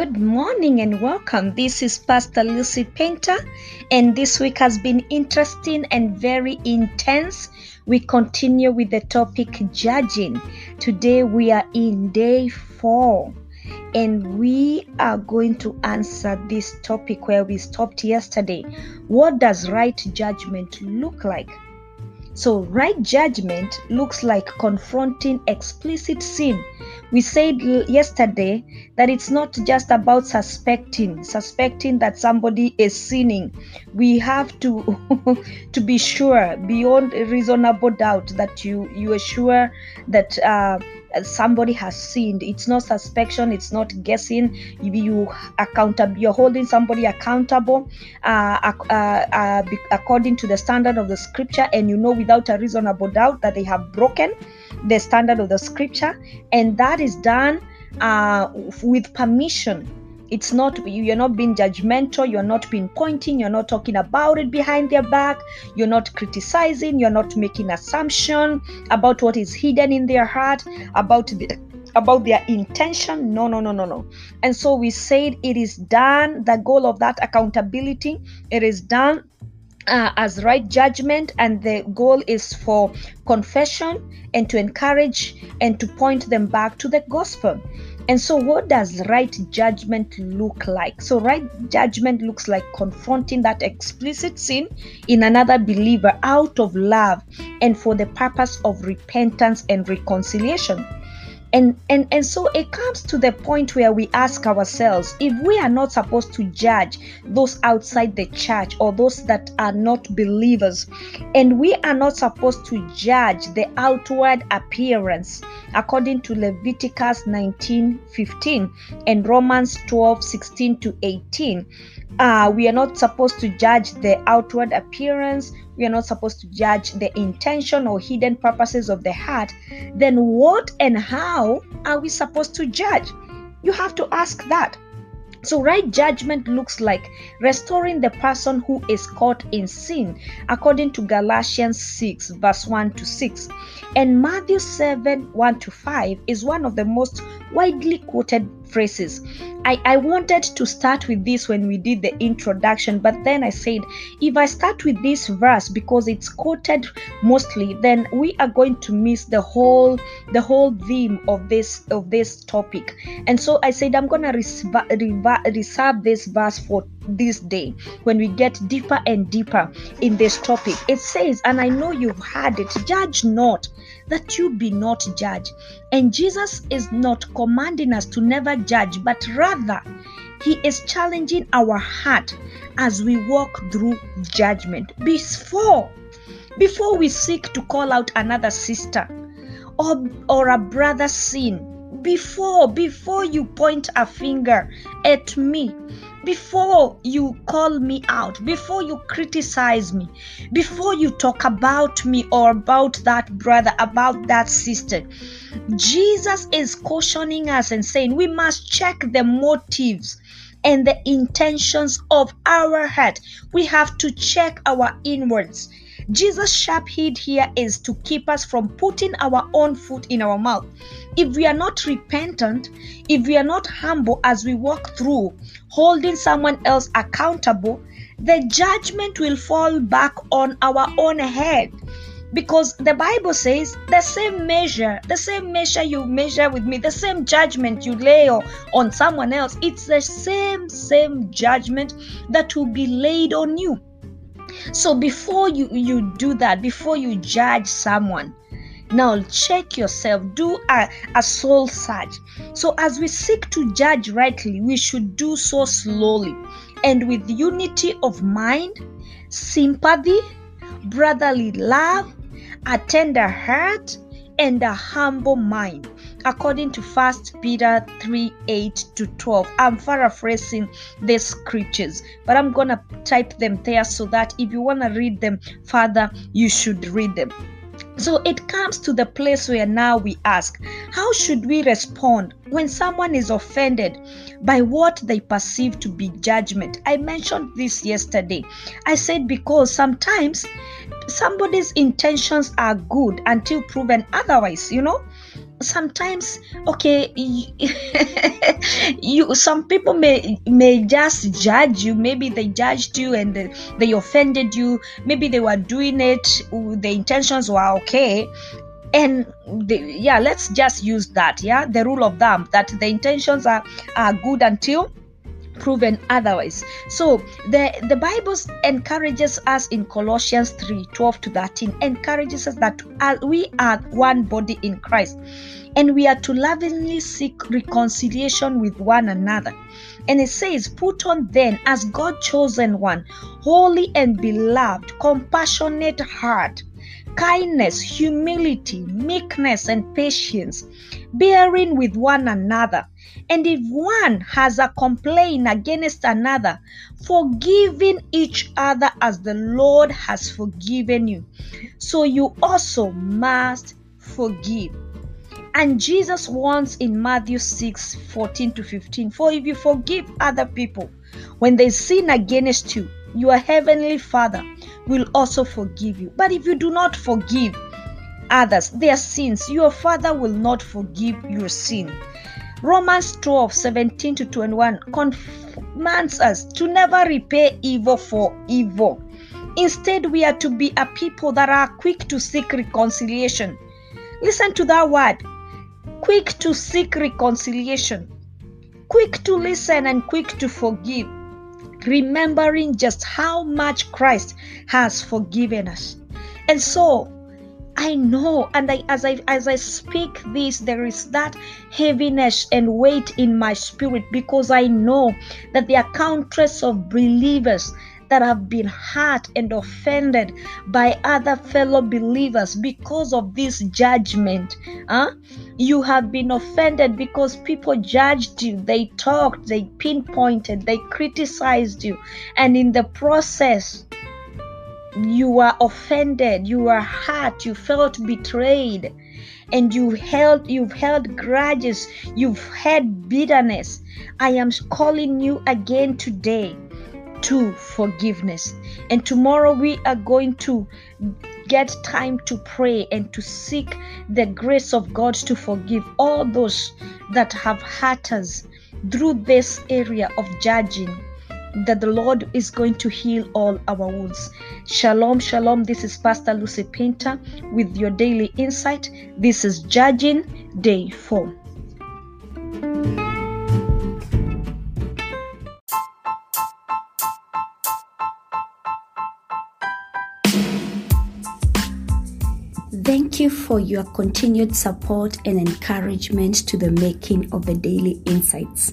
Good morning and welcome. This is Pastor Lucy Painter, and this week has been interesting and very intense. We continue with the topic judging. Today we are in day four, and we are going to answer this topic where we stopped yesterday. What does right judgment look like? So, right judgment looks like confronting explicit sin. We said yesterday that it's not just about suspecting, suspecting that somebody is sinning. We have to to be sure beyond reasonable doubt that you you are sure that uh, somebody has sinned. It's not suspicion. It's not guessing. You, you accountable. You're holding somebody accountable uh, uh, uh, according to the standard of the scripture, and you know without a reasonable doubt that they have broken the standard of the scripture, and that is done uh, with permission. It's not you're not being judgmental you're not pinpointing you're not talking about it behind their back you're not criticizing you're not making assumption about what is hidden in their heart about the about their intention. No no no no no. And so we said it is done the goal of that accountability it is done uh, as right judgment, and the goal is for confession and to encourage and to point them back to the gospel. And so, what does right judgment look like? So, right judgment looks like confronting that explicit sin in another believer out of love and for the purpose of repentance and reconciliation and and and so it comes to the point where we ask ourselves if we are not supposed to judge those outside the church or those that are not believers and we are not supposed to judge the outward appearance according to leviticus 19 15 and romans 12 16 to 18 uh, we are not supposed to judge the outward appearance we are not supposed to judge the intention or hidden purposes of the heart, then what and how are we supposed to judge? You have to ask that. So, right judgment looks like restoring the person who is caught in sin, according to Galatians 6, verse 1 to 6. And Matthew 7, 1 to 5 is one of the most widely quoted phrases. I, I wanted to start with this when we did the introduction, but then I said, if I start with this verse because it's quoted mostly, then we are going to miss the whole the whole theme of this of this topic. And so I said I'm gonna reserve, reserve this verse for this day when we get deeper and deeper in this topic. It says, and I know you've heard it, judge not that you be not judged. And Jesus is not commanding us to never judge, but rather he is challenging our heart as we walk through judgment. Before before we seek to call out another sister or, or a brother's sin, before before you point a finger at me before you call me out before you criticize me before you talk about me or about that brother about that sister jesus is cautioning us and saying we must check the motives and the intentions of our heart. We have to check our inwards Jesus' sharp hit here is to keep us from putting our own foot in our mouth. If we are not repentant, if we are not humble as we walk through holding someone else accountable, the judgment will fall back on our own head. Because the Bible says the same measure, the same measure you measure with me, the same judgment you lay on someone else, it's the same, same judgment that will be laid on you. So before you, you do that, before you judge someone, now check yourself, do a, a soul search. So as we seek to judge rightly, we should do so slowly and with unity of mind, sympathy, brotherly love, a tender heart, and a humble mind according to First Peter 3 8 to 12. I'm paraphrasing the scriptures, but I'm gonna type them there so that if you want to read them further, you should read them. So it comes to the place where now we ask, how should we respond when someone is offended by what they perceive to be judgment? I mentioned this yesterday. I said because sometimes somebody's intentions are good until proven otherwise, you know? Sometimes okay you some people may may just judge you. Maybe they judged you and they offended you. Maybe they were doing it the intentions were okay. And the, yeah let's just use that yeah the rule of thumb that the intentions are are good until proven otherwise so the the bible encourages us in colossians 3 12 to 13 encourages us that we are one body in christ and we are to lovingly seek reconciliation with one another and it says put on then as god chosen one holy and beloved compassionate heart kindness, humility, meekness, and patience, bearing with one another. And if one has a complaint against another, forgiving each other as the Lord has forgiven you. So you also must forgive. And Jesus wants in Matthew 6 14 to 15 For if you forgive other people when they sin against you, your heavenly Father will also forgive you. But if you do not forgive others their sins, your Father will not forgive your sin. Romans 12 17 to 21 commands us to never repay evil for evil. Instead, we are to be a people that are quick to seek reconciliation. Listen to that word quick to seek reconciliation, quick to listen, and quick to forgive remembering just how much Christ has forgiven us. And so I know, and I, as I as I speak this, there is that heaviness and weight in my spirit because I know that there are countless of believers that have been hurt and offended by other fellow believers because of this judgment. Huh? You have been offended because people judged you, they talked, they pinpointed, they criticized you, and in the process, you were offended, you were hurt, you felt betrayed and you held you've held grudges you've had bitterness i am calling you again today to forgiveness. And tomorrow we are going to get time to pray and to seek the grace of God to forgive all those that have hurt us through this area of judging. That the Lord is going to heal all our wounds. Shalom, shalom. This is Pastor Lucy Painter with your daily insight. This is Judging Day 4. Thank you for your continued support and encouragement to the making of the Daily Insights.